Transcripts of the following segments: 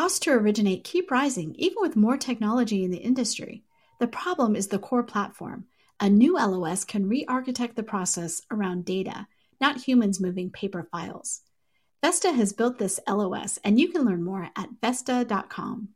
costs to originate keep rising even with more technology in the industry. The problem is the core platform. A new LOS can re architect the process around data, not humans moving paper files. Vesta has built this LOS, and you can learn more at Vesta.com.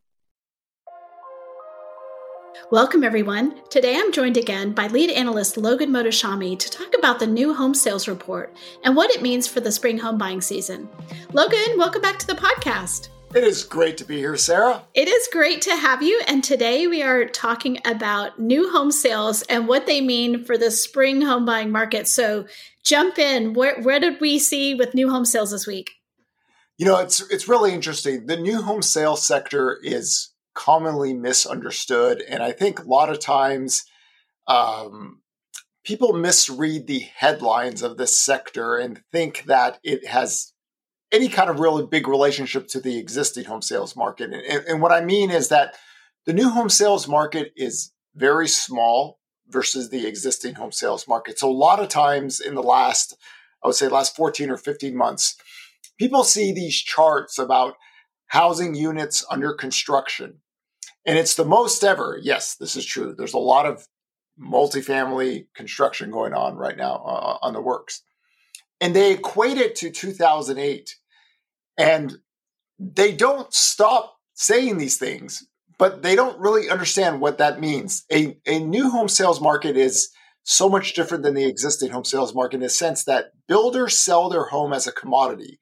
Welcome, everyone. Today I'm joined again by lead analyst Logan Mohtashami to talk about the new home sales report and what it means for the spring home buying season. Logan, welcome back to the podcast. It is great to be here, Sarah. It is great to have you. And today we are talking about new home sales and what they mean for the spring home buying market. So jump in. Where, where did we see with new home sales this week? You know, it's it's really interesting. The new home sales sector is commonly misunderstood, and I think a lot of times um, people misread the headlines of this sector and think that it has any kind of really big relationship to the existing home sales market. And, and, what I mean is that the new home sales market is very small versus the existing home sales market. So a lot of times in the last, I would say last 14 or 15 months, people see these charts about housing units under construction. And it's the most ever. Yes, this is true. There's a lot of multifamily construction going on right now uh, on the works. And they equate it to 2008 and they don't stop saying these things, but they don't really understand what that means. A, a new home sales market is so much different than the existing home sales market in the sense that builders sell their home as a commodity.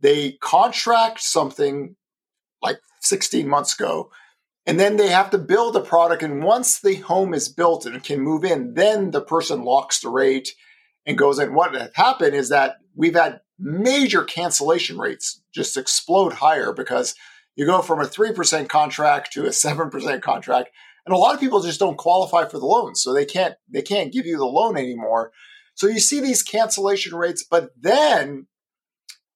They contract something like 16 months ago, and then they have to build a product. And once the home is built and can move in, then the person locks the rate and goes in. What happened is that we've had major cancellation rates just explode higher because you go from a 3% contract to a 7% contract and a lot of people just don't qualify for the loan so they can't they can't give you the loan anymore. So you see these cancellation rates but then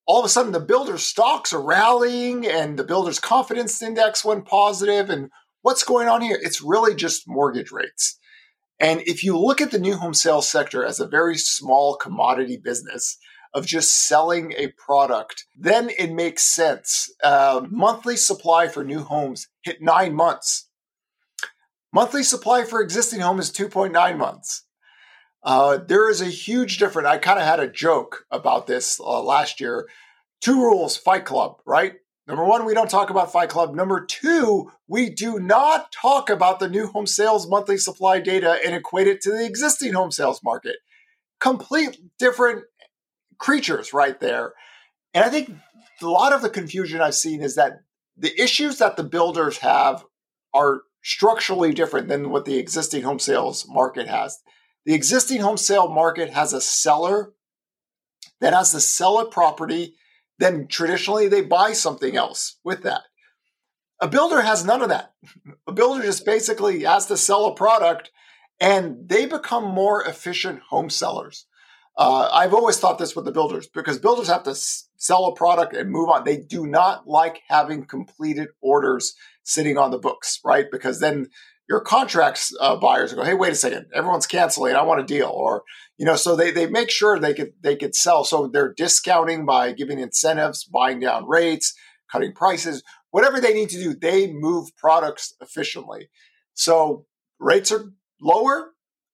all of a sudden the builder stocks are rallying and the builder's confidence index went positive and what's going on here? It's really just mortgage rates. And if you look at the new home sales sector as a very small commodity business of just selling a product, then it makes sense. Uh, monthly supply for new homes hit nine months. Monthly supply for existing home is 2.9 months. Uh, there is a huge difference. I kind of had a joke about this uh, last year. Two rules, Fight Club, right? Number one, we don't talk about Fight Club. Number two, we do not talk about the new home sales monthly supply data and equate it to the existing home sales market. Complete different creatures right there. And I think a lot of the confusion I've seen is that the issues that the builders have are structurally different than what the existing home sales market has. The existing home sale market has a seller that has to sell a property, then traditionally they buy something else with that. A builder has none of that. A builder just basically has to sell a product and they become more efficient home sellers. Uh, I've always thought this with the builders because builders have to s- sell a product and move on. They do not like having completed orders sitting on the books, right? Because then your contracts uh, buyers go, "Hey, wait a second, everyone's canceling. I want a deal," or you know, so they they make sure they could they could sell. So they're discounting by giving incentives, buying down rates, cutting prices, whatever they need to do. They move products efficiently. So rates are lower,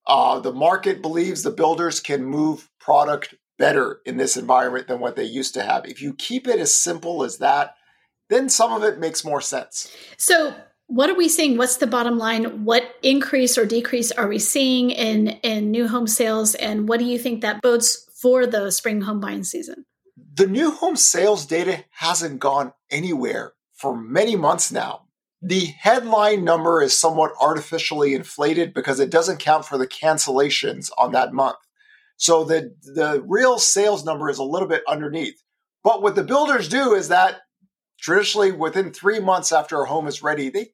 uh, the market believes the builders can move product better in this environment than what they used to have. If you keep it as simple as that, then some of it makes more sense. So, what are we seeing? What's the bottom line? What increase or decrease are we seeing in in new home sales, and what do you think that bodes for the spring home buying season? The new home sales data hasn't gone anywhere for many months now. The headline number is somewhat artificially inflated because it doesn't count for the cancellations on that month. So the, the real sales number is a little bit underneath. But what the builders do is that traditionally within three months after a home is ready, they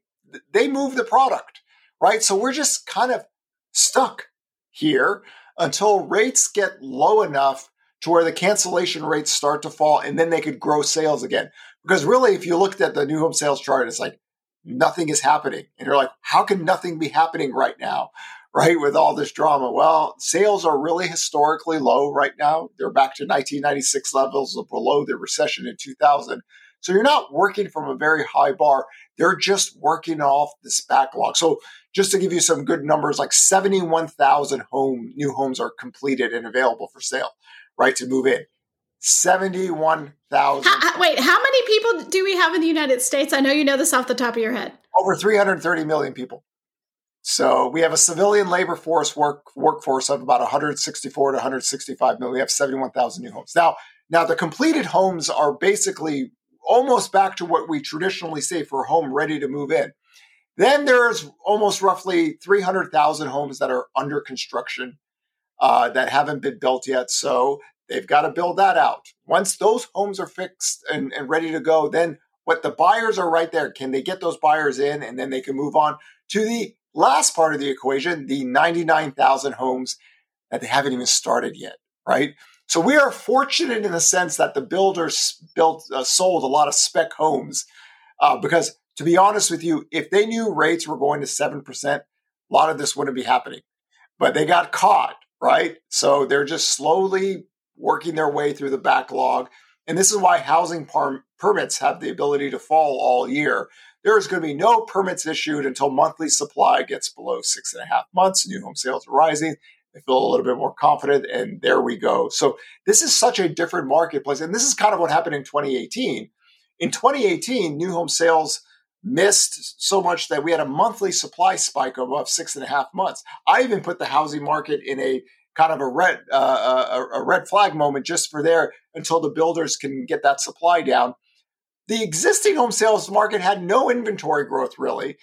they move the product, right? So we're just kind of stuck here until rates get low enough to where the cancellation rates start to fall and then they could grow sales again. Because really, if you looked at the new home sales chart, it's like nothing is happening. And you're like, how can nothing be happening right now? Right, with all this drama. Well, sales are really historically low right now. They're back to 1996 levels below the recession in 2000. So you're not working from a very high bar. They're just working off this backlog. So just to give you some good numbers, like 71,000 home new homes are completed and available for sale, right, to move in. 71,000. Wait, how many people do we have in the United States? I know you know this off the top of your head. Over 330 million people. So we have a civilian labor force work workforce of about 164 to 165 million. We have 71,000 new homes. Now, now the completed homes are basically almost back to what we traditionally say for a home ready to move in. Then there's almost roughly 300,000 homes that are under construction uh, that haven't been built yet. So they've got to build that out. Once those homes are fixed and, and ready to go, then what the buyers are right there. Can they get those buyers in and then they can move on to the last part of the equation, the 99,000 homes that they haven't even started yet, right? So we are fortunate in the sense that the builders built uh, sold a lot of spec homes uh, because to be honest with you, if they knew rates were going to 7%, a lot of this wouldn't be happening. But they got caught, right? So they're just slowly working their way through the backlog. And this is why housing par- permits have the ability to fall all year there is going to be no permits issued until monthly supply gets below six and a half months. New home sales are rising. They feel a little bit more confident, and there we go. So this is such a different marketplace, and this is kind of what happened in 2018. In 2018, new home sales missed so much that we had a monthly supply spike of above six and a half months. I even put the housing market in a kind of a red uh, a, a red flag moment just for there until the builders can get that supply down. The existing home sales market had no inventory growth really,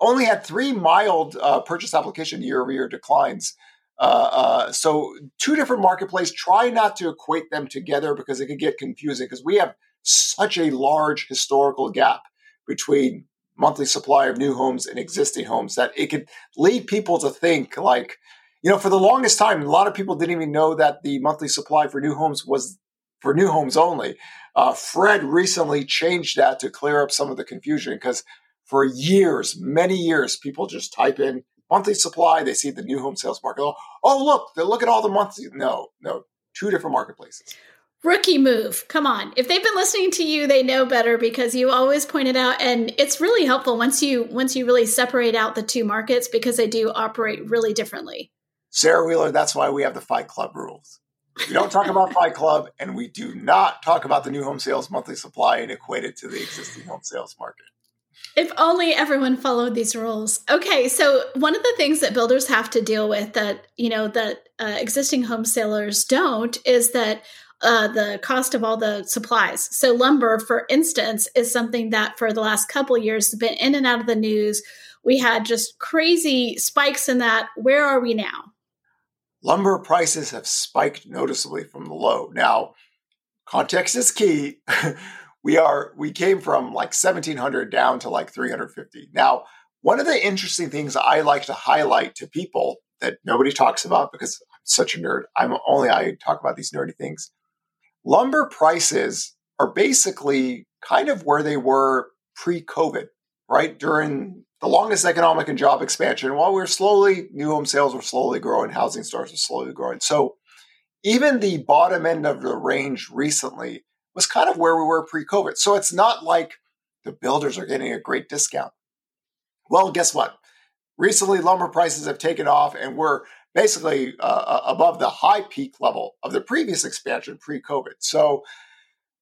only had three mild uh, purchase application year over year declines. Uh, uh, so, two different marketplaces. Try not to equate them together because it could get confusing because we have such a large historical gap between monthly supply of new homes and existing homes that it could lead people to think like, you know, for the longest time, a lot of people didn't even know that the monthly supply for new homes was for new homes only. Uh, Fred recently changed that to clear up some of the confusion because for years, many years, people just type in monthly supply. They see the new home sales market. Oh, oh look, they look at all the monthly. No, no, two different marketplaces. Rookie move. Come on. If they've been listening to you, they know better because you always point it out and it's really helpful once you once you really separate out the two markets because they do operate really differently. Sarah Wheeler, that's why we have the Fight Club rules. We don't talk about Fight Club, and we do not talk about the new home sales monthly supply and equate it to the existing home sales market. If only everyone followed these rules. Okay, so one of the things that builders have to deal with that you know that uh, existing home sellers don't is that uh, the cost of all the supplies. So lumber, for instance, is something that for the last couple years has been in and out of the news. We had just crazy spikes in that. Where are we now? Lumber prices have spiked noticeably from the low. Now, context is key. we are we came from like 1700 down to like 350. Now, one of the interesting things I like to highlight to people that nobody talks about because I'm such a nerd. I'm only I talk about these nerdy things. Lumber prices are basically kind of where they were pre-COVID, right? During the longest economic and job expansion while we're slowly, new home sales were slowly growing, housing starts are slowly growing. So even the bottom end of the range recently was kind of where we were pre COVID. So it's not like the builders are getting a great discount. Well, guess what? Recently, lumber prices have taken off and we're basically uh, uh above the high peak level of the previous expansion pre COVID. So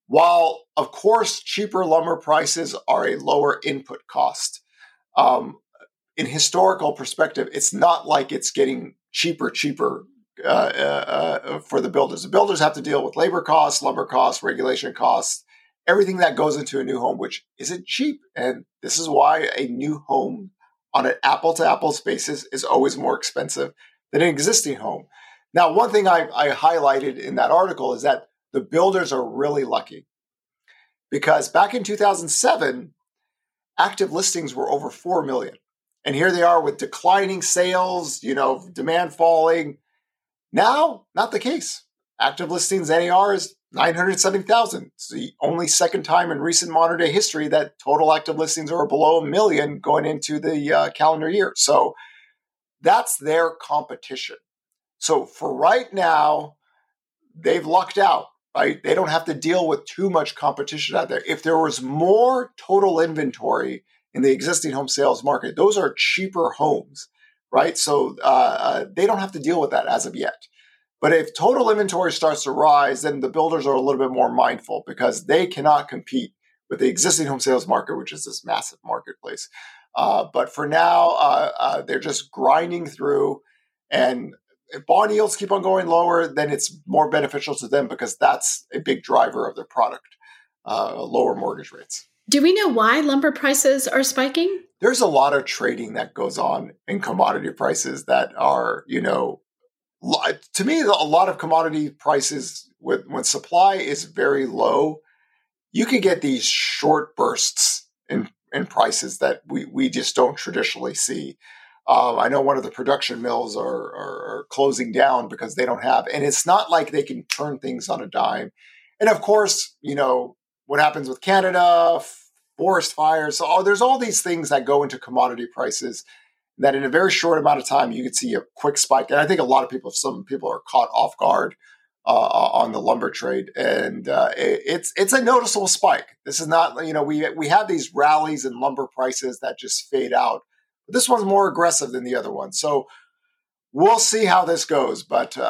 while, of course, cheaper lumber prices are a lower input cost, um, in historical perspective, it's not like it's getting cheaper, cheaper uh, uh, uh, for the builders. The builders have to deal with labor costs, lumber costs, regulation costs, everything that goes into a new home, which isn't cheap. And this is why a new home on an apple to apple basis is always more expensive than an existing home. Now, one thing I, I highlighted in that article is that the builders are really lucky because back in 2007, active listings were over 4 million. And here they are with declining sales, you know, demand falling. Now, not the case. Active listings NAR is 970,000. It's the only second time in recent modern day history that total active listings are below a million going into the uh, calendar year. So that's their competition. So for right now, they've lucked out right? They don't have to deal with too much competition out there. If there was more total inventory in the existing home sales market, those are cheaper homes, right? So uh, uh, they don't have to deal with that as of yet. But if total inventory starts to rise, then the builders are a little bit more mindful because they cannot compete with the existing home sales market, which is this massive marketplace. Uh, but for now, uh, uh, they're just grinding through. And if bond yields keep on going lower, then it's more beneficial to them because that's a big driver of their product, uh, lower mortgage rates. Do we know why lumber prices are spiking? There's a lot of trading that goes on in commodity prices that are, you know, to me, a lot of commodity prices, with when supply is very low, you can get these short bursts in, in prices that we, we just don't traditionally see. Um, I know one of the production mills are, are, are, closing down because they don't have, and it's not like they can turn things on a dime. And of course, you know what happens with Canada, forest fires. So oh, there's all these things that go into commodity prices that in a very short amount of time you could see a quick spike. And I think a lot of people, some people are caught off guard uh, on the lumber trade, and uh, it, it's it's a noticeable spike. This is not you know we we have these rallies in lumber prices that just fade out. But this one's more aggressive than the other one, so we'll see how this goes. But uh,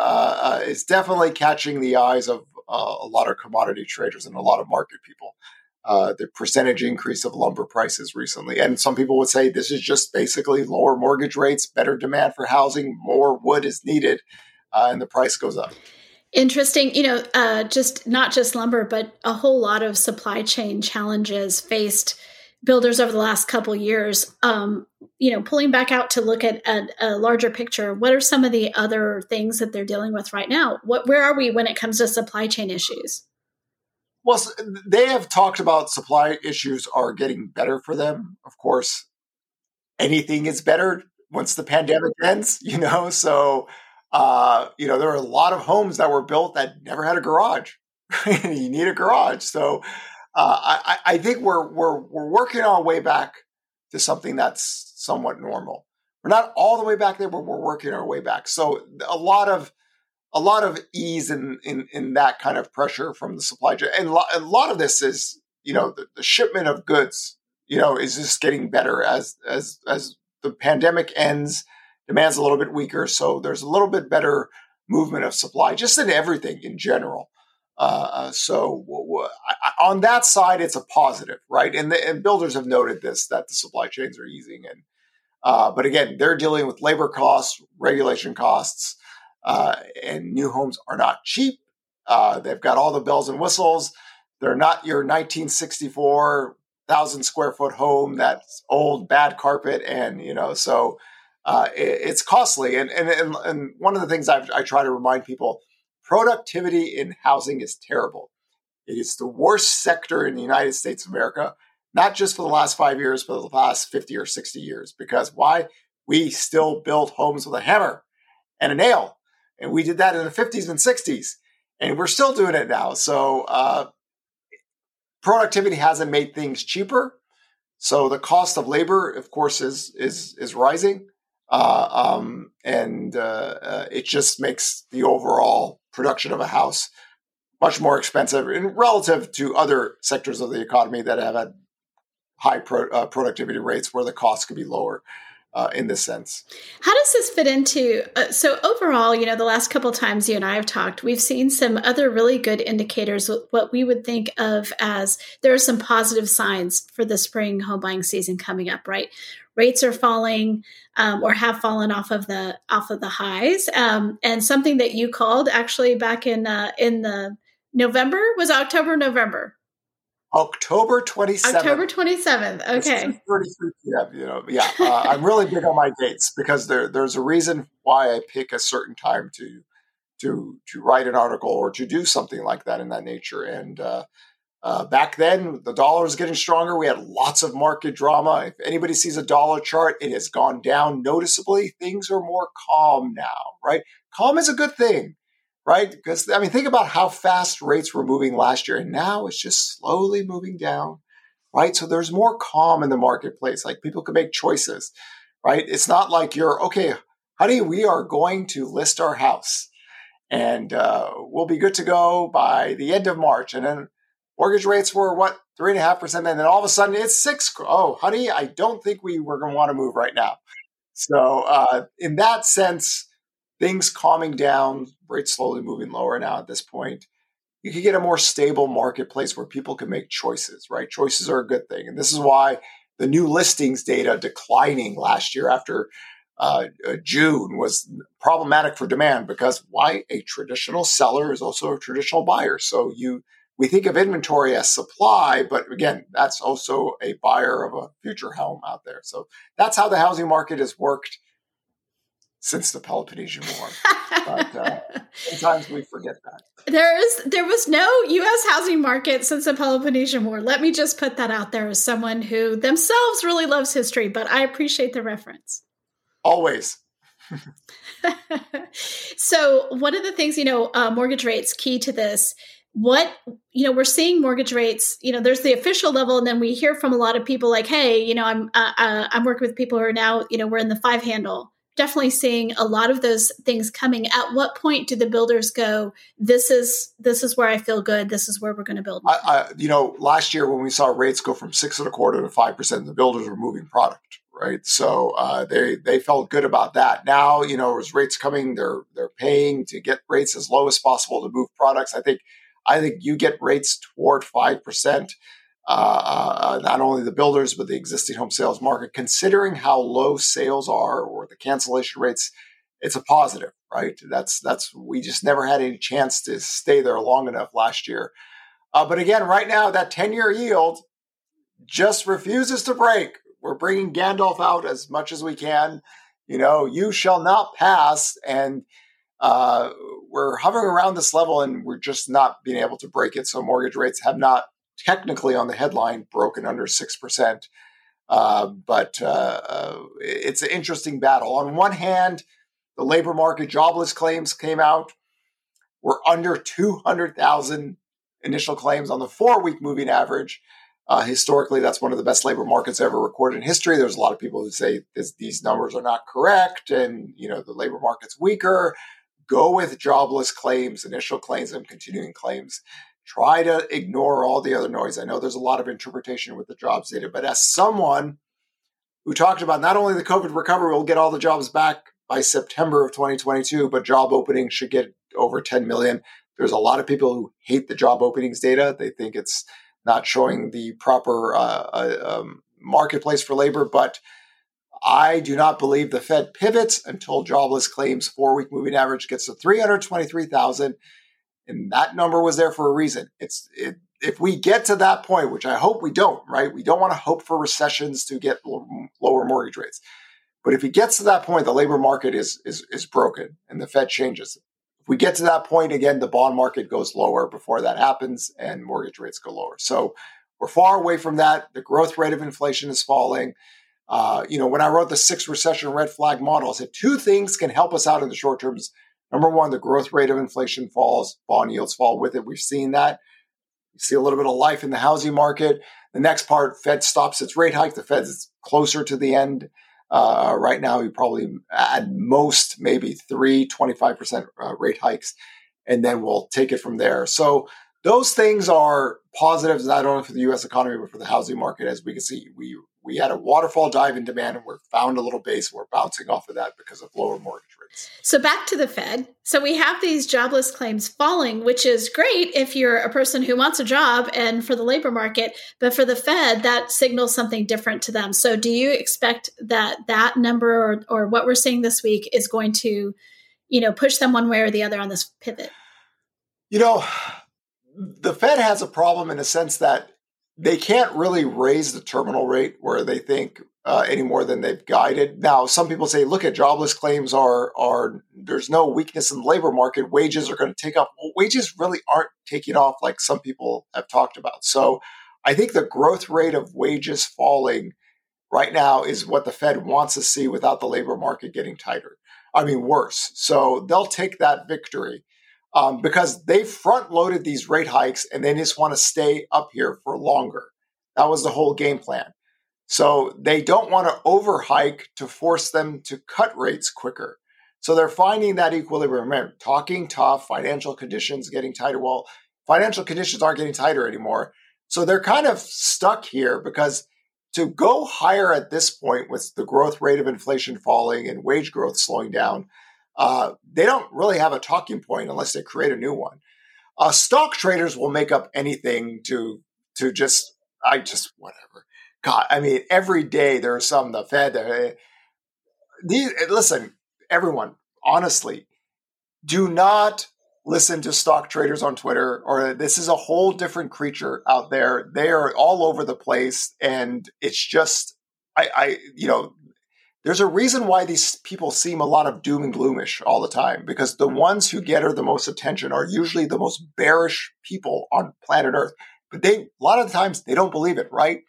uh it's definitely catching the eyes of uh, a lot of commodity traders and a lot of market people. Uh, the percentage increase of lumber prices recently. And some people would say this is just basically lower mortgage rates, better demand for housing, more wood is needed, uh, and the price goes up. Interesting. You know, uh, just not just lumber, but a whole lot of supply chain challenges faced builders over the last couple years. Um, you know, pulling back out to look at a, a, larger picture, what are some of the other things that they're dealing with right now? What, where are we when it comes to supply chain issues? Well, they have talked about supply issues are getting better for them. Of course, anything is better once the pandemic ends, you know. So uh, you know, there are a lot of homes that were built that never had a garage. you need a garage. So uh, I, I, think we're we're we're working our way back to something that's somewhat normal. We're not all the way back there, but we're working our way back. So a lot of a lot of ease in in, in that kind of pressure from the supply chain, and a lot of this is you know the, the shipment of goods you know is just getting better as as as the pandemic ends demand's a little bit weaker, so there's a little bit better movement of supply, just in everything in general. Uh, uh so on that side, it's a positive, right? And, the, and, builders have noted this that the supply chains are easing, and uh, but again, they're dealing with labor costs, regulation costs, uh, and new homes are not cheap. Uh, they've got all the bells and whistles. They're not your 1964 thousand square foot home that's old, bad carpet, and you know so uh, it, it's costly. And, and, and, and, one of the things I've, I try to remind people productivity in housing is terrible. It is the worst sector in the United States of America, not just for the last five years, but the last 50 or 60 years. Because why? We still build homes with a hammer and a nail. And we did that in the 50s and 60s. And we're still doing it now. So uh, productivity hasn't made things cheaper. So the cost of labor, of course, is is is rising. Uh, um, and uh, uh, it just makes the overall production of a house much more expensive in relative to other sectors of the economy that have had high pro- uh, productivity rates where the costs could be lower uh, in this sense. How does this fit into? Uh, so overall, you know, the last couple times you and I have talked, we've seen some other really good indicators. What we would think of as there are some positive signs for the spring home buying season coming up. Right, rates are falling um, or have fallen off of the off of the highs. Um, and something that you called actually back in uh, in the November was October November October 27th. October 27th. Okay. 33 p.m. You know, yeah. Uh, I'm really big on my dates because there, there's a reason why I pick a certain time to to to write an article or to do something like that in that nature. And uh, uh, back then, the dollar was getting stronger. We had lots of market drama. If anybody sees a dollar chart, it has gone down noticeably. Things are more calm now, right? Calm is a good thing right? Because I mean, think about how fast rates were moving last year, and now it's just slowly moving down, right? So there's more calm in the marketplace. Like people can make choices, right? It's not like you're okay, honey, we are going to list our house. and uh, we'll be good to go by the end of March. And then mortgage rates were what three and a half percent, and then all of a sudden it's six. Oh, honey, I don't think we were going to want to move right now. So uh, in that sense, things calming down, rates slowly moving lower now at this point. You can get a more stable marketplace where people can make choices, right? Choices are a good thing. And this is why the new listings data declining last year after uh, uh, June was problematic for demand because why a traditional seller is also a traditional buyer. So you we think of inventory as supply, but again, that's also a buyer of a future home out there. So that's how the housing market has worked since the Peloponnesian War. but uh, sometimes we forget that. There is there was no U.S. housing market since the Peloponnesian War. Let me just put that out there as someone who themselves really loves history, but I appreciate the reference. Always. so one of the things you know uh, mortgage rates key to this what you know we're seeing mortgage rates you know there's the official level and then we hear from a lot of people like hey you know i'm uh, uh, i'm working with people who are now you know we're in the five handle definitely seeing a lot of those things coming at what point do the builders go this is this is where i feel good this is where we're going to build I, I, you know last year when we saw rates go from six and a quarter to five percent the builders were moving product right? So uh, they they felt good about that. Now, you know, as rates coming, they're they're paying to get rates as low as possible to move products. I think I think you get rates toward five percent. Uh, uh, not only the builders but the existing home sales market, considering how low sales are or the cancellation rates, it's a positive, right? That's that's we just never had any chance to stay there long enough last year. Uh, but again, right now that ten year yield just refuses to break we're bringing Gandalf out as much as we can. You know, you shall not pass, and uh, we're hovering around this level, and we're just not being able to break it. So mortgage rates have not technically on the headline broken under six percent. Uh, but uh, uh, it's an interesting battle. On one hand, the labor market jobless claims came out. We're under 200,000 initial claims on the four week moving average. Uh, historically, that's one of the best labor markets ever recorded in history. There's a lot of people who say this, these numbers are not correct, and you know the labor market's weaker. Go with jobless claims, initial claims, and continuing claims. Try to ignore all the other noise. I know there's a lot of interpretation with the jobs data, but as someone who talked about not only the COVID recovery, we'll get all the jobs back by September of 2022, but job openings should get over 10 million. There's a lot of people who hate the job openings data. They think it's not showing the proper uh, uh, um, marketplace for labor. But I do not believe the Fed pivots until jobless claims four week moving average gets to 323,000. And that number was there for a reason. It's it, if we get to that point, which I hope we don't, right? We don't want to hope for recessions to get lower mortgage rates. But if it gets to that point, the labor market is is is broken and the Fed changes If we get to that point again, the bond market goes lower before that happens and mortgage rates go lower. So we're far away from that. The growth rate of inflation is falling. Uh, you know, when I wrote the six recession red flag model, I said two things can help us out in the short term. Number one, the growth rate of inflation falls, bond yields fall with it. We've seen that. You see a little bit of life in the housing market. The next part, Fed stops its rate hike. The Fed is closer to the end uh, right now, you probably at most maybe three 25% uh, rate hikes, and then we'll take it from there. So those things are positives not only for the U.S. economy but for the housing market. As we can see, we we had a waterfall dive in demand, and we're found a little base. We're bouncing off of that because of lower mortgage rates. So back to the Fed. So we have these jobless claims falling, which is great if you're a person who wants a job and for the labor market. But for the Fed, that signals something different to them. So do you expect that that number or, or what we're seeing this week is going to, you know, push them one way or the other on this pivot? You know, the Fed has a problem in the sense that they can't really raise the terminal rate where they think uh, any more than they've guided. Now, some people say, look at jobless claims are are there's no weakness in the labor market. Wages are going to take off. Well, wages really aren't taking off like some people have talked about. So, I think the growth rate of wages falling right now is what the Fed wants to see without the labor market getting tighter. I mean, worse. So they'll take that victory um, because they front loaded these rate hikes and they just want to stay up here for longer. That was the whole game plan. So they don't want to overhike to force them to cut rates quicker. So they're finding that equilibrium. Remember, talking tough, financial conditions getting tighter. Well, financial conditions aren't getting tighter anymore. So they're kind of stuck here because to go higher at this point with the growth rate of inflation falling and wage growth slowing down, uh, they don't really have a talking point unless they create a new one. Uh, stock traders will make up anything to to just I just whatever. God, I mean, every day there are some the Fed. Uh, these listen, everyone. Honestly, do not listen to stock traders on Twitter, or this is a whole different creature out there. They are all over the place, and it's just, I, I, you know, there's a reason why these people seem a lot of doom and gloomish all the time because the ones who get her the most attention are usually the most bearish people on planet Earth. But they, a lot of the times, they don't believe it, right?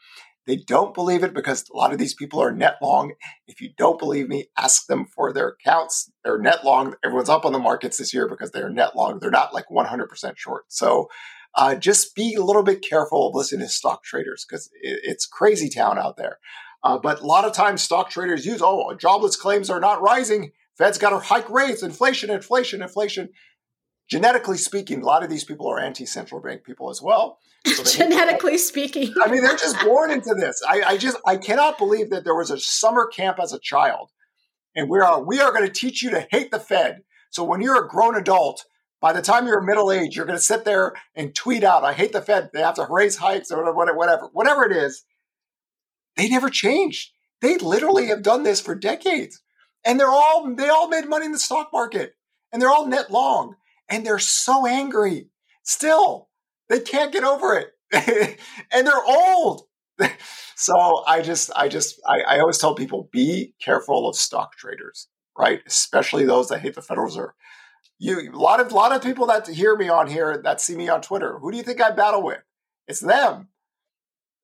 They don't believe it because a lot of these people are net long. If you don't believe me, ask them for their accounts. They're net long. Everyone's up on the markets this year because they're net long. They're not like 100% short. So uh, just be a little bit careful of listening to stock traders because it, it's crazy town out there. Uh, but a lot of times stock traders use, oh, jobless claims are not rising. Fed's got to hike rates, inflation, inflation, inflation genetically speaking, a lot of these people are anti-central bank people as well. So genetically speaking, I mean, they're just born into this. I, I, just I cannot believe that there was a summer camp as a child, and we are we are going to teach you to hate the Fed. So when you're a grown adult, by the time you're middle age, you're going to sit there and tweet out, "I hate the Fed. They have to raise hikes or whatever, whatever, whatever it is." They never changed. They literally have done this for decades, and they're all they all made money in the stock market, and they're all net long and they're so angry still. They can't get over it. and they're old. so I just, I just, I, I always tell people be careful of stock traders, right? Especially those that hate the Federal Reserve. You, a lot of, lot of people that hear me on here that see me on Twitter. Who do you think I battle with? It's them.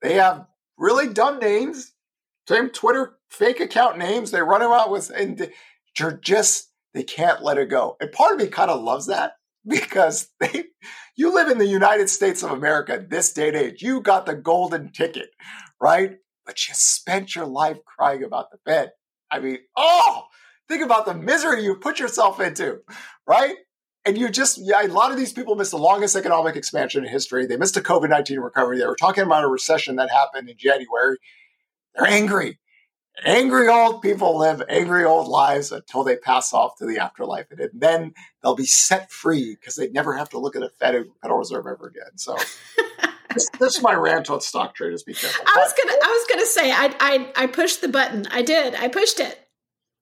They have really dumb names, same Twitter fake account names. They run out with, and you're just they can't let it go. And part of me kind of loves that because they, you live in the United States of America this day and age. You got the golden ticket, right? But you spent your life crying about the Fed. I mean, oh, think about the misery you put yourself into, right? And you just, yeah, a lot of these people missed the longest economic expansion in history. They missed a COVID 19 recovery. They were talking about a recession that happened in January. They're angry angry old people live angry old lives until they pass off to the afterlife. And then they'll be set free because they never have to look at a fed Federal Reserve ever again. So this, this, is my rant on stock traders. Be careful. I was gonna I was gonna say I I I pushed the button. I did. I pushed it.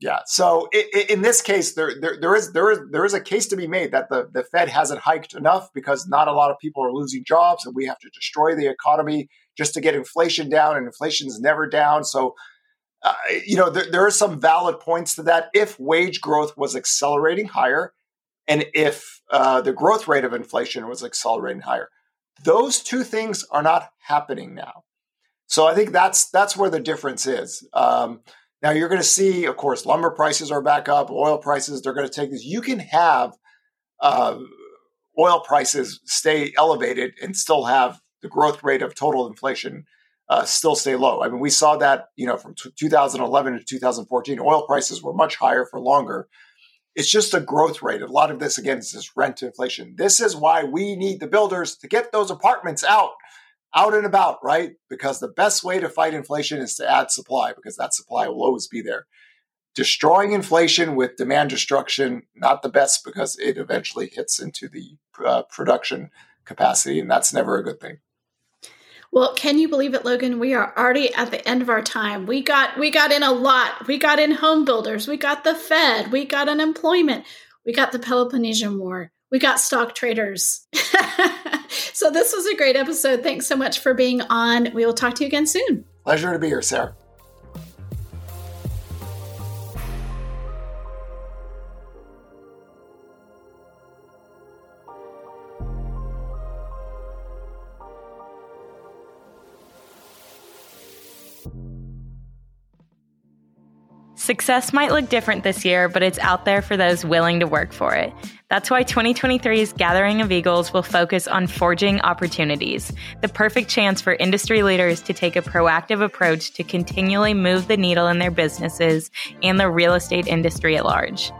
Yeah. So it, in this case, there, there there is there is there is a case to be made that the, the Fed hasn't hiked enough because not a lot of people are losing jobs, and we have to destroy the economy just to get inflation down, and inflation's never down. So uh, you know, there, there are some valid points to that. If wage growth was accelerating higher, and if uh, the growth rate of inflation was accelerating higher, those two things are not happening now. So I think that's that's where the difference is. Um, now you're going to see, of course, lumber prices are back up, oil prices. They're going to take this. You can have uh, oil prices stay elevated and still have the growth rate of total inflation uh, still stay low. I mean, we saw that you know from t- 2011 to 2014, oil prices were much higher for longer. It's just a growth rate. A lot of this again is this rent inflation. This is why we need the builders to get those apartments out, out and about, right? Because the best way to fight inflation is to add supply, because that supply will always be there. Destroying inflation with demand destruction, not the best because it eventually hits into the uh, production capacity, and that's never a good thing. Well, can you believe it, Logan? We are already at the end of our time. We got we got in a lot. We got in home builders. We got the Fed. We got unemployment. We got the Peloponnesian War. We got stock traders. so this was a great episode. Thanks so much for being on. We will talk to you again soon. Pleasure to be here, Sarah. Success might look different this year, but it's out there for those willing to work for it. That's why 2023's Gathering of Eagles will focus on forging opportunities, the perfect chance for industry leaders to take a proactive approach to continually move the needle in their businesses and the real estate industry at large.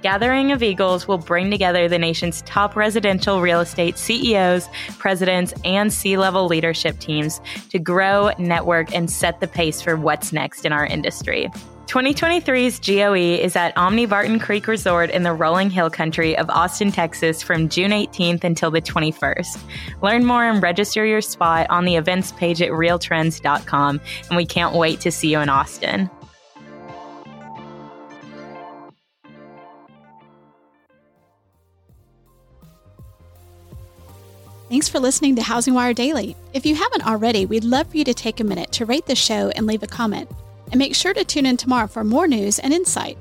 Gathering of Eagles will bring together the nation's top residential real estate CEOs, presidents, and C level leadership teams to grow, network, and set the pace for what's next in our industry. 2023's GOE is at Omni Barton Creek Resort in the rolling hill country of Austin, Texas from June 18th until the 21st. Learn more and register your spot on the events page at realtrends.com, and we can't wait to see you in Austin. Thanks for listening to HousingWire Daily. If you haven't already, we'd love for you to take a minute to rate the show and leave a comment. And make sure to tune in tomorrow for more news and insight.